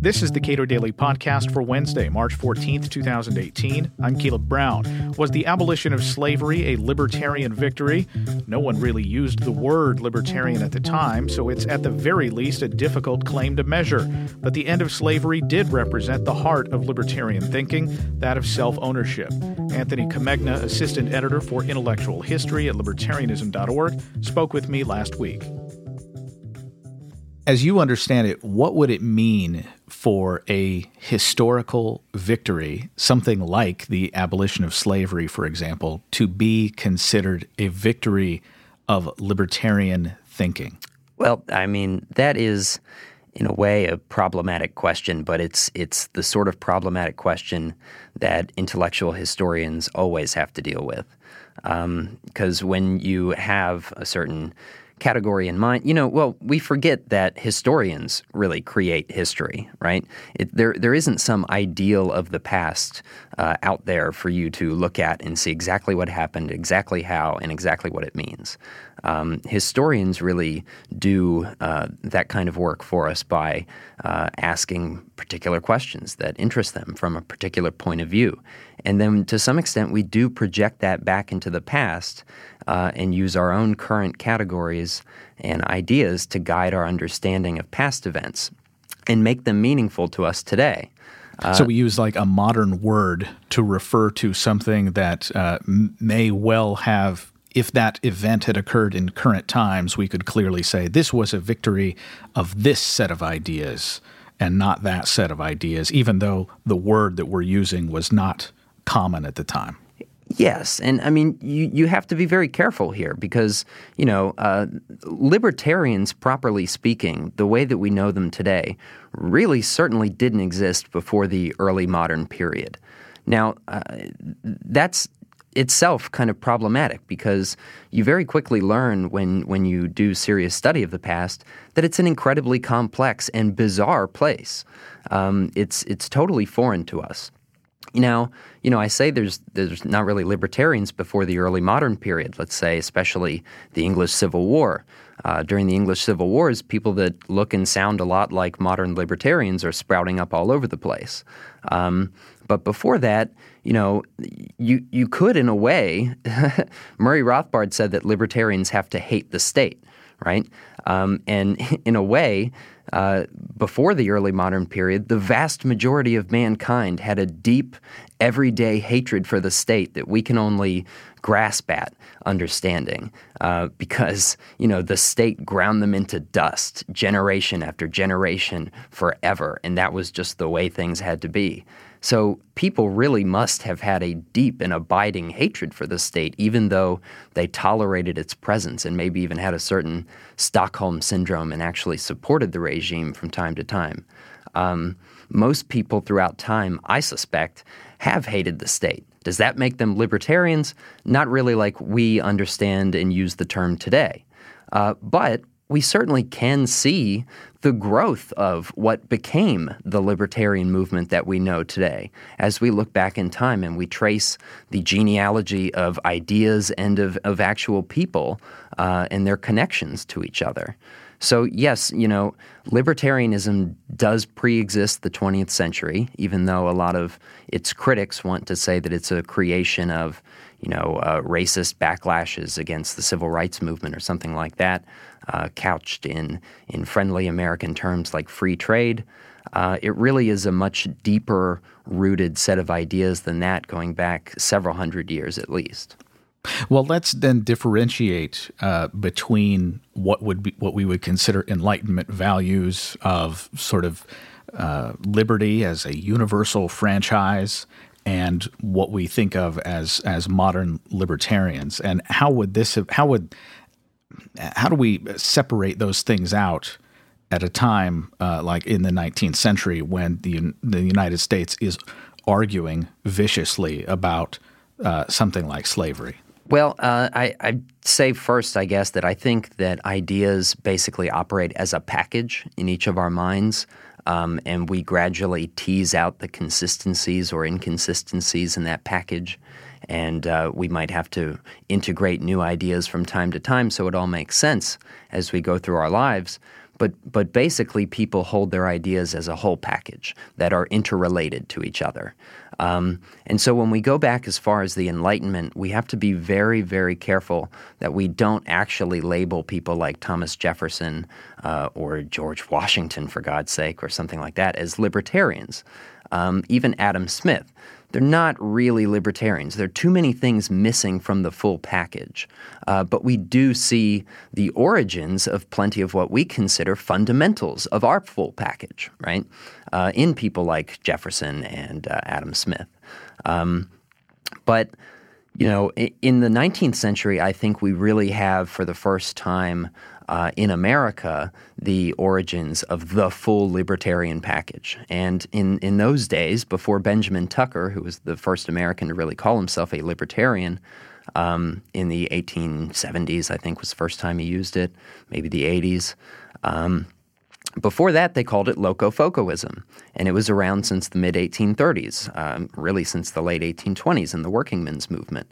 This is the Cato Daily Podcast for Wednesday, March 14th, 2018. I'm Caleb Brown. Was the abolition of slavery a libertarian victory? No one really used the word libertarian at the time, so it's at the very least a difficult claim to measure. But the end of slavery did represent the heart of libertarian thinking, that of self ownership. Anthony Comegna, assistant editor for intellectual history at libertarianism.org, spoke with me last week as you understand it, what would it mean for a historical victory, something like the abolition of slavery, for example, to be considered a victory of libertarian thinking? Well, I mean, that is in a way a problematic question, but it's it's the sort of problematic question that intellectual historians always have to deal with. Because um, when you have a certain category in mind, you know, well, we forget that historians really create history, right? It, there, there isn't some ideal of the past uh, out there for you to look at and see exactly what happened, exactly how, and exactly what it means. Um, historians really do uh, that kind of work for us by uh, asking particular questions that interest them from a particular point of view. And then to some extent, we do project that back into the past uh, and use our own current categories and ideas to guide our understanding of past events and make them meaningful to us today. Uh, so we use like a modern word to refer to something that uh, may well have. If that event had occurred in current times, we could clearly say this was a victory of this set of ideas and not that set of ideas, even though the word that we're using was not common at the time. Yes, and I mean you you have to be very careful here because you know uh, libertarians, properly speaking, the way that we know them today, really certainly didn't exist before the early modern period. Now uh, that's itself kind of problematic because you very quickly learn when when you do serious study of the past that it's an incredibly complex and bizarre place. Um, it's it's totally foreign to us. Now, you know, I say there's there's not really libertarians before the early modern period. Let's say, especially the English Civil War. Uh, during the English Civil Wars, people that look and sound a lot like modern libertarians are sprouting up all over the place. Um, but before that, you know, you you could, in a way, Murray Rothbard said that libertarians have to hate the state, right? Um, and in a way, uh, before the early modern period, the vast majority of mankind had a deep, everyday hatred for the state that we can only grasp at understanding uh, because you know the state ground them into dust generation after generation forever and that was just the way things had to be so people really must have had a deep and abiding hatred for the state, even though they tolerated its presence and maybe even had a certain Stockholm syndrome and actually supported the regime from time to time. Um, most people throughout time, I suspect, have hated the state. Does that make them libertarians? Not really like we understand and use the term today. Uh, but we certainly can see the growth of what became the libertarian movement that we know today as we look back in time and we trace the genealogy of ideas and of, of actual people uh, and their connections to each other. So, yes, you know, libertarianism does pre exist the 20th century, even though a lot of its critics want to say that it's a creation of, you know, uh, racist backlashes against the civil rights movement or something like that uh, couched in, in friendly American terms like free trade. Uh, it really is a much deeper rooted set of ideas than that, going back several hundred years at least. Well, let's then differentiate uh, between what would be what we would consider Enlightenment values of sort of uh, liberty as a universal franchise and what we think of as as modern libertarians. And how would this have, how would how do we separate those things out at a time uh, like in the 19th century when the the United States is arguing viciously about uh, something like slavery? Well, uh, I, I'd say first, I guess, that I think that ideas basically operate as a package in each of our minds. Um, and we gradually tease out the consistencies or inconsistencies in that package and uh, we might have to integrate new ideas from time to time so it all makes sense as we go through our lives. but but basically people hold their ideas as a whole package that are interrelated to each other. Um, and so when we go back as far as the Enlightenment, we have to be very, very careful that we don't actually label people like Thomas Jefferson uh, or George Washington, for God's sake, or something like that, as libertarians. Um, even Adam Smith they're not really libertarians. There are too many things missing from the full package. Uh, but we do see the origins of plenty of what we consider fundamentals of our full package, right? Uh, in people like Jefferson and uh, Adam Smith. Um, but you know, in the 19th century, I think we really have, for the first time, uh, in America the origins of the full libertarian package. And in, in those days, before Benjamin Tucker, who was the first American to really call himself a libertarian, um, in the 1870s, I think was the first time he used it, maybe the 80s. Um, before that, they called it Locofocoism, and it was around since the mid 1830s, um, really since the late 1820s in the working men's movement.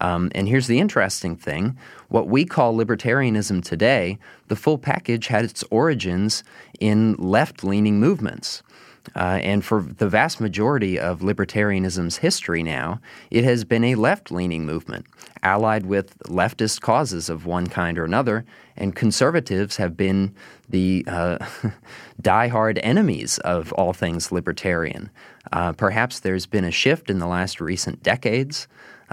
Um, and here's the interesting thing what we call libertarianism today, the full package had its origins in left leaning movements. Uh, and for the vast majority of libertarianism's history now, it has been a left leaning movement, allied with leftist causes of one kind or another. And conservatives have been the uh, die-hard enemies of all things libertarian. Uh, perhaps there's been a shift in the last recent decades.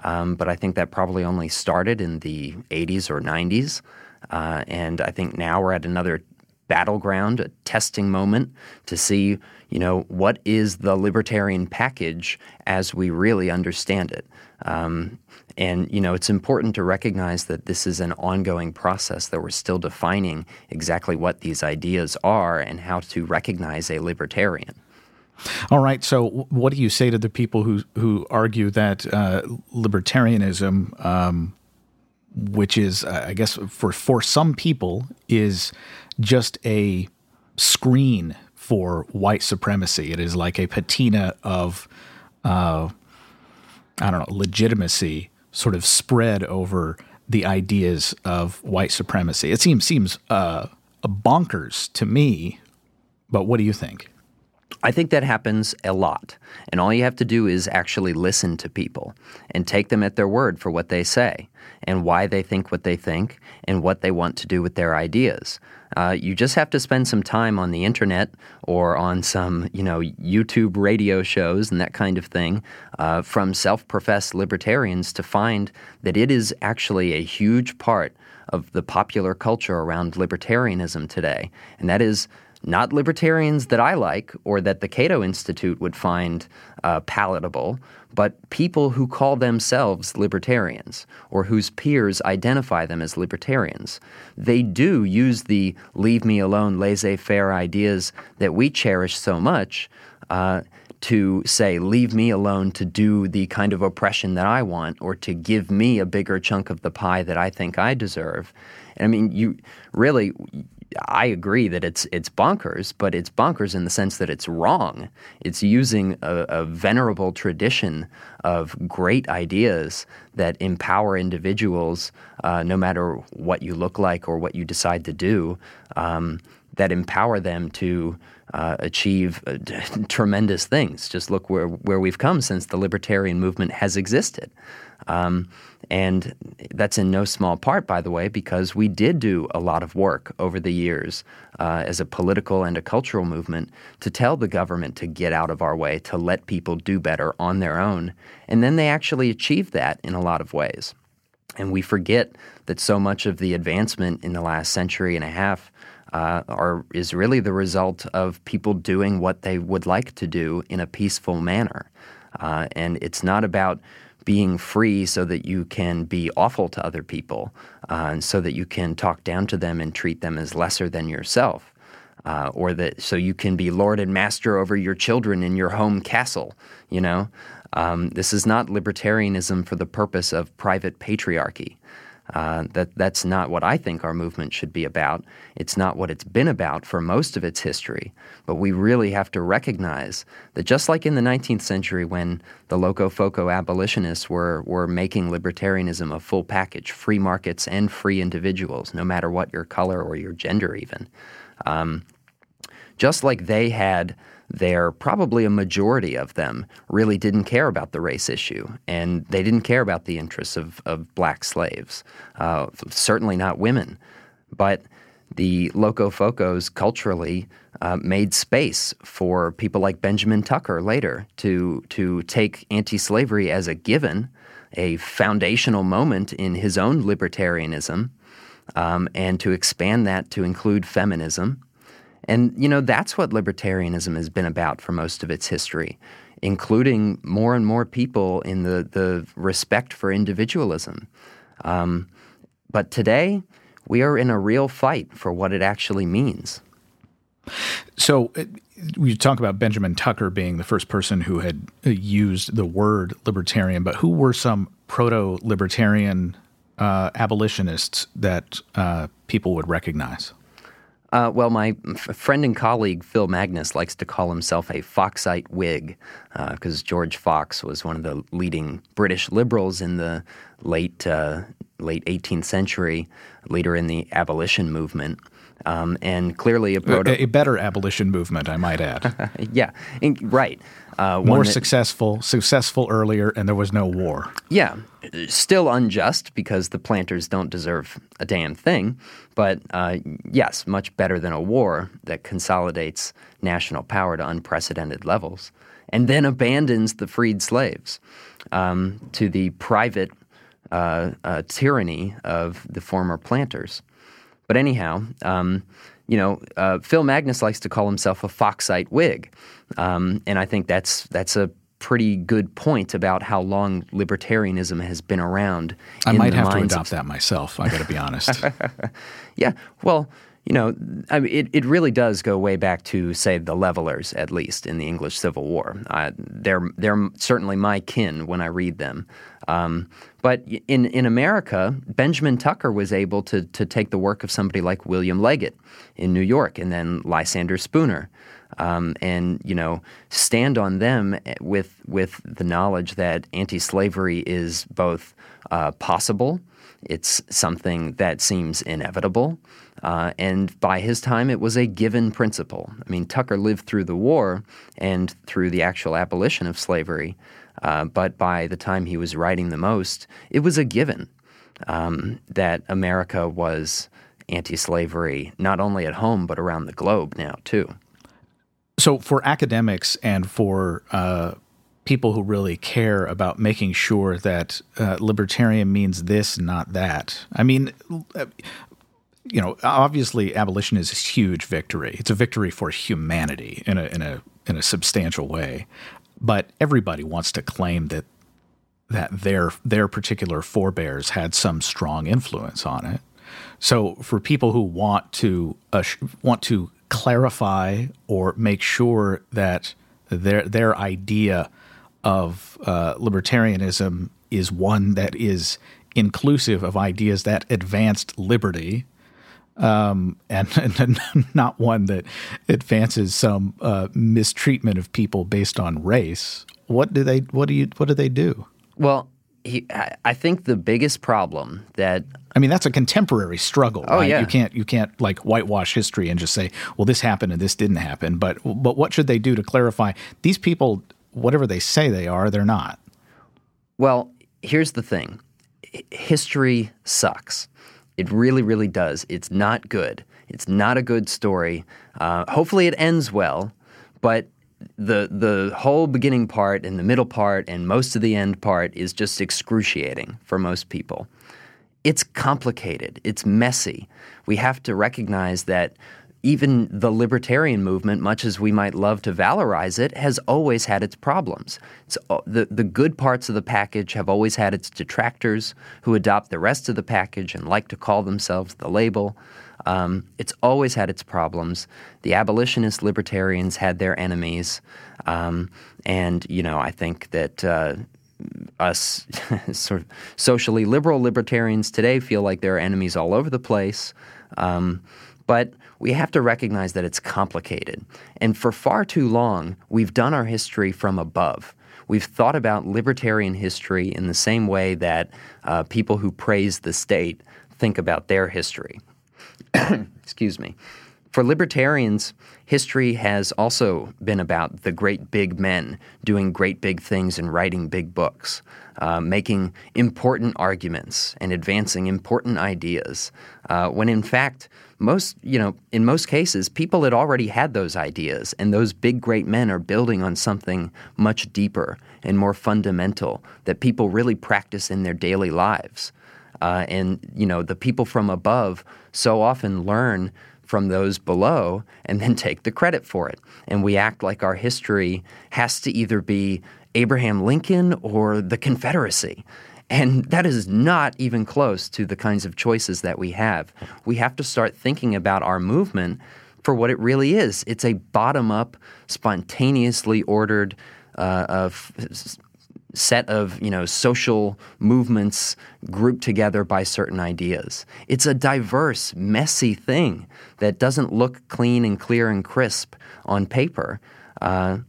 Um, but I think that probably only started in the 80s or 90s. Uh, and I think now we're at another battleground, a testing moment to see, you know, what is the libertarian package as we really understand it. Um, and, you know, it's important to recognize that this is an ongoing process that we're still defining exactly what these ideas are and how to recognize a libertarian. All right. So, what do you say to the people who who argue that uh, libertarianism, um, which is, I guess, for for some people, is just a screen for white supremacy? It is like a patina of, uh, I don't know, legitimacy, sort of spread over the ideas of white supremacy. It seems seems uh, bonkers to me. But what do you think? I think that happens a lot. And all you have to do is actually listen to people and take them at their word for what they say and why they think what they think and what they want to do with their ideas. Uh, you just have to spend some time on the internet or on some, you know, YouTube radio shows and that kind of thing uh, from self-professed libertarians to find that it is actually a huge part of the popular culture around libertarianism today, and that is not libertarians that I like or that the Cato Institute would find uh, palatable, but people who call themselves libertarians or whose peers identify them as libertarians. They do use the leave me alone, laissez faire ideas that we cherish so much. Uh, to say, leave me alone to do the kind of oppression that I want or to give me a bigger chunk of the pie that I think I deserve. And I mean, you really, I agree that it's it's bonkers, but it's bonkers in the sense that it's wrong. It's using a, a venerable tradition of great ideas that empower individuals, uh, no matter what you look like or what you decide to do, um, that empower them to uh, achieve uh, tremendous things. Just look where where we've come since the libertarian movement has existed. Um, and that's in no small part, by the way, because we did do a lot of work over the years uh, as a political and a cultural movement to tell the government to get out of our way, to let people do better on their own. And then they actually achieved that in a lot of ways. And we forget that so much of the advancement in the last century and a half uh, are, is really the result of people doing what they would like to do in a peaceful manner. Uh, and it's not about being free so that you can be awful to other people, uh, and so that you can talk down to them and treat them as lesser than yourself, uh, or that so you can be lord and master over your children in your home castle. You know, um, this is not libertarianism for the purpose of private patriarchy. Uh, that that's not what I think our movement should be about. It's not what it's been about for most of its history. But we really have to recognize that just like in the 19th century, when the Locofoco abolitionists were were making libertarianism a full package, free markets and free individuals, no matter what your color or your gender, even. Um, just like they had their probably a majority of them really didn't care about the race issue and they didn't care about the interests of, of black slaves, uh, certainly not women. But the Locofocos culturally uh, made space for people like Benjamin Tucker later to, to take anti slavery as a given, a foundational moment in his own libertarianism, um, and to expand that to include feminism. And, you know, that's what libertarianism has been about for most of its history, including more and more people in the, the respect for individualism. Um, but today, we are in a real fight for what it actually means. So, we talk about Benjamin Tucker being the first person who had uh, used the word libertarian, but who were some proto libertarian uh, abolitionists that uh, people would recognize? Uh, well, my f- friend and colleague Phil Magness likes to call himself a Foxite Whig because uh, George Fox was one of the leading British liberals in the late uh, late 18th century, leader in the abolition movement. Um, and clearly a, proto- a, a better abolition movement, I might add. yeah, in, right. Uh, More that, successful, successful earlier, and there was no war. Yeah, still unjust because the planters don't deserve a damn thing, but uh, yes, much better than a war that consolidates national power to unprecedented levels and then abandons the freed slaves um, to the private uh, uh, tyranny of the former planters. But anyhow, um, you know, uh, Phil Magness likes to call himself a Foxite Whig, um, and I think that's that's a pretty good point about how long libertarianism has been around. I might have to adopt of... that myself. I got to be honest. yeah, well, you know, I mean, it, it really does go way back to, say, the Levelers, at least in the English Civil War. Uh, they're, they're certainly my kin when I read them. Um, but in, in America, Benjamin Tucker was able to, to take the work of somebody like William Leggett in New York and then Lysander Spooner. Um, and you know stand on them with with the knowledge that anti-slavery is both uh, possible, it's something that seems inevitable, uh, and by his time, it was a given principle. I mean, Tucker lived through the war and through the actual abolition of slavery, uh, but by the time he was writing the most, it was a given um, that America was anti slavery, not only at home, but around the globe now, too. So, for academics and for uh, people who really care about making sure that uh, libertarian means this, not that. I mean, you know, obviously, abolition is a huge victory. It's a victory for humanity in a in a in a substantial way. But everybody wants to claim that that their their particular forebears had some strong influence on it. So, for people who want to uh, want to clarify or make sure that their their idea of uh, libertarianism is one that is inclusive of ideas that advanced liberty um, and, and, not one that advances some uh, mistreatment of people based on race. What do they? What do you? What do they do? Well, he, I think the biggest problem that I mean that's a contemporary struggle. Oh right? yeah, you can't you can't like whitewash history and just say, well, this happened and this didn't happen. But but what should they do to clarify these people? Whatever they say they are, they're not. Well, here's the thing: history sucks. It really, really does. It's not good. It's not a good story. Uh, hopefully, it ends well, but the the whole beginning part and the middle part and most of the end part is just excruciating for most people. It's complicated. It's messy. We have to recognize that even the libertarian movement, much as we might love to valorize it, has always had its problems. It's, the, the good parts of the package have always had its detractors who adopt the rest of the package and like to call themselves the label. Um, it's always had its problems. The abolitionist libertarians had their enemies. Um, and, you know, I think that. Uh, us sort of socially liberal libertarians today feel like there are enemies all over the place. Um, but we have to recognize that it's complicated. And for far too long, we've done our history from above. We've thought about libertarian history in the same way that uh, people who praise the state think about their history. Excuse me. For libertarians, history has also been about the great big men doing great big things and writing big books, uh, making important arguments and advancing important ideas. Uh, when in fact, most you know, in most cases, people had already had those ideas, and those big great men are building on something much deeper and more fundamental that people really practice in their daily lives. Uh, and you know, the people from above so often learn from those below and then take the credit for it. And we act like our history has to either be Abraham Lincoln or the Confederacy. And that is not even close to the kinds of choices that we have. We have to start thinking about our movement for what it really is. It's a bottom up, spontaneously ordered uh, of set of you know social movements grouped together by certain ideas. It's a diverse, messy thing that doesn't look clean and clear and crisp on paper. Uh,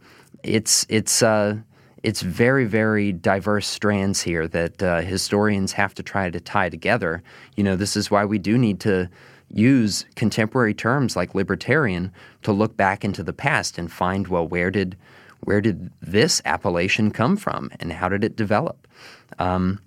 it's it's uh, it's very very diverse strands here that uh, historians have to try to tie together. You know, this is why we do need to use contemporary terms like libertarian to look back into the past and find well where did where did this appellation come from and how did it develop? Um,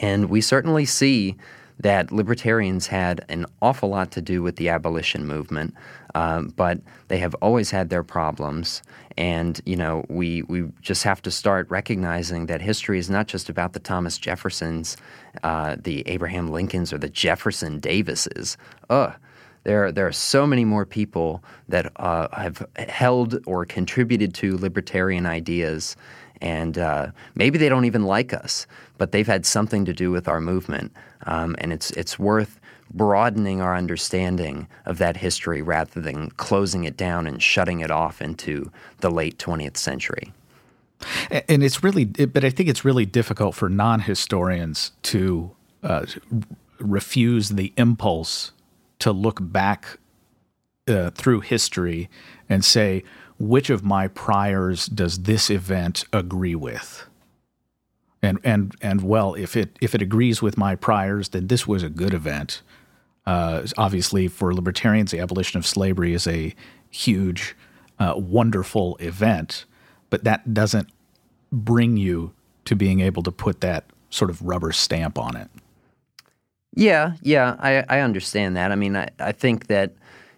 and we certainly see that libertarians had an awful lot to do with the abolition movement, um, but they have always had their problems. And you know, we we just have to start recognizing that history is not just about the Thomas Jeffersons, uh, the Abraham Lincolns, or the Jefferson Davises. Ugh there, there are so many more people that uh, have held or contributed to libertarian ideas, and uh, maybe they don't even like us, but they've had something to do with our movement, um, and it's it's worth broadening our understanding of that history rather than closing it down and shutting it off into the late 20th century. And it's really, but I think it's really difficult for non historians to uh, refuse the impulse to look back uh, through history and say, which of my priors does this event agree with? And and and well, if it if it agrees with my priors, then this was a good event. Uh, obviously, for libertarians, the abolition of slavery is a huge, uh, wonderful event, but that doesn't bring you to being able to put that sort of rubber stamp on it. Yeah, yeah, I, I understand that. I mean, I, I think that,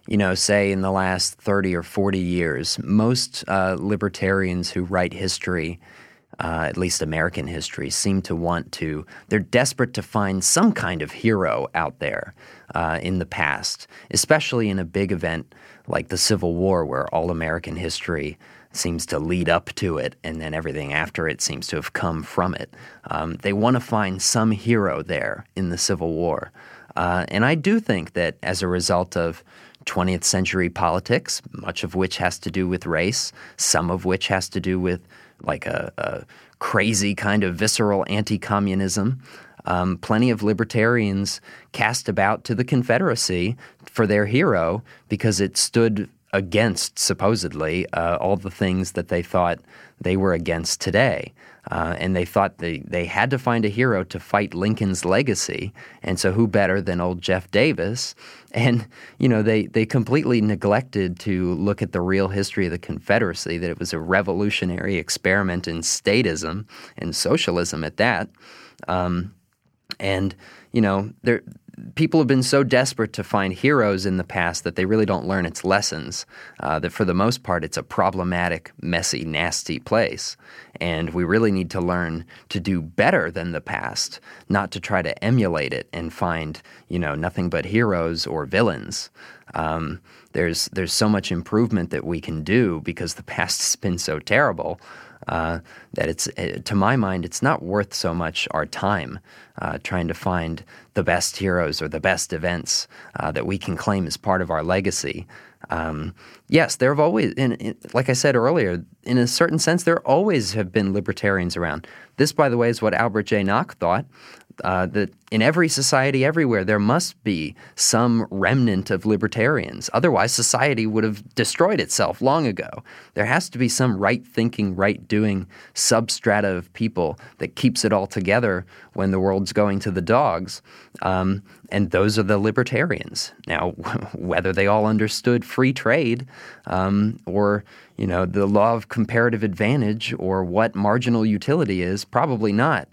you know, say in the last 30 or 40 years, most uh, libertarians who write history, uh, at least American history, seem to want to, they're desperate to find some kind of hero out there uh, in the past, especially in a big event like the Civil War, where all American history seems to lead up to it, and then everything after it seems to have come from it. Um, they want to find some hero there in the Civil War. Uh, and I do think that as a result of 20th century politics, much of which has to do with race, some of which has to do with like a, a crazy kind of visceral anti communism. Um, plenty of libertarians cast about to the Confederacy for their hero because it stood against, supposedly, uh, all the things that they thought they were against today. Uh, and they thought they, they had to find a hero to fight Lincoln's legacy. And so, who better than old Jeff Davis? And, you know, they, they completely neglected to look at the real history of the Confederacy, that it was a revolutionary experiment in statism and socialism at that. Um, and, you know, there, people have been so desperate to find heroes in the past that they really don't learn its lessons. Uh, that for the most part, it's a problematic, messy, nasty place. And we really need to learn to do better than the past, not to try to emulate it and find, you know, nothing but heroes or villains. Um, there's there's so much improvement that we can do because the past has been so terrible uh, that it's, uh, to my mind, it's not worth so much our time uh, trying to find the best heroes or the best events uh, that we can claim as part of our legacy. Um, yes, there have always, in, in, like I said earlier, in a certain sense, there always have been libertarians around. This, by the way, is what Albert J. Nock thought. Uh, that in every society everywhere there must be some remnant of libertarians. Otherwise, society would have destroyed itself long ago. There has to be some right thinking, right doing substrata of people that keeps it all together when the world's going to the dogs. Um, and those are the libertarians. Now, whether they all understood free trade um, or you know the law of comparative advantage or what marginal utility is, probably not.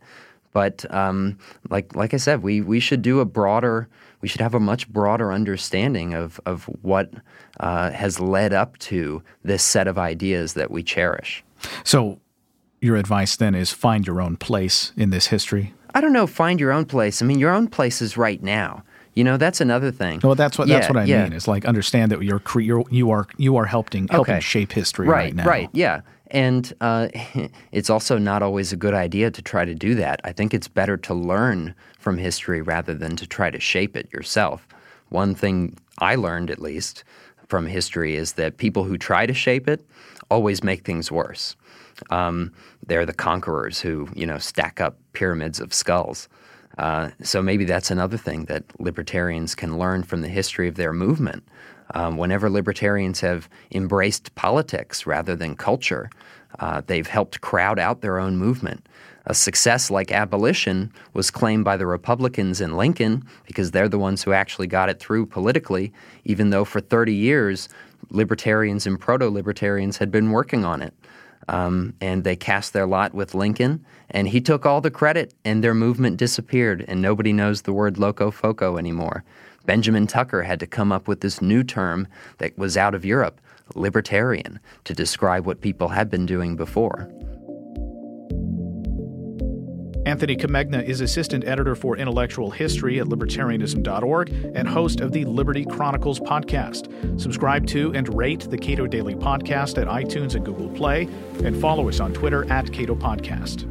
But um, like like I said, we we should do a broader. We should have a much broader understanding of of what uh, has led up to this set of ideas that we cherish. So, your advice then is find your own place in this history. I don't know. Find your own place. I mean, your own place is right now. You know, that's another thing. Well, that's what yeah, that's what I yeah. mean. Is like understand that you're, cre- you're you are you are helping helping okay. shape history right, right now. Right. Yeah. And uh, it's also not always a good idea to try to do that. I think it's better to learn from history rather than to try to shape it yourself. One thing I learned, at least, from history is that people who try to shape it always make things worse. Um, they're the conquerors who, you know, stack up pyramids of skulls. Uh, so maybe that's another thing that libertarians can learn from the history of their movement. Um, whenever libertarians have embraced politics rather than culture, uh, they've helped crowd out their own movement. A success like abolition was claimed by the Republicans in Lincoln because they're the ones who actually got it through politically, even though for 30 years libertarians and proto libertarians had been working on it. Um, and they cast their lot with Lincoln, and he took all the credit, and their movement disappeared, and nobody knows the word locofoco anymore. Benjamin Tucker had to come up with this new term that was out of Europe, libertarian, to describe what people had been doing before. Anthony Comegna is assistant editor for intellectual history at libertarianism.org and host of the Liberty Chronicles podcast. Subscribe to and rate the Cato Daily Podcast at iTunes and Google Play, and follow us on Twitter at Cato Podcast.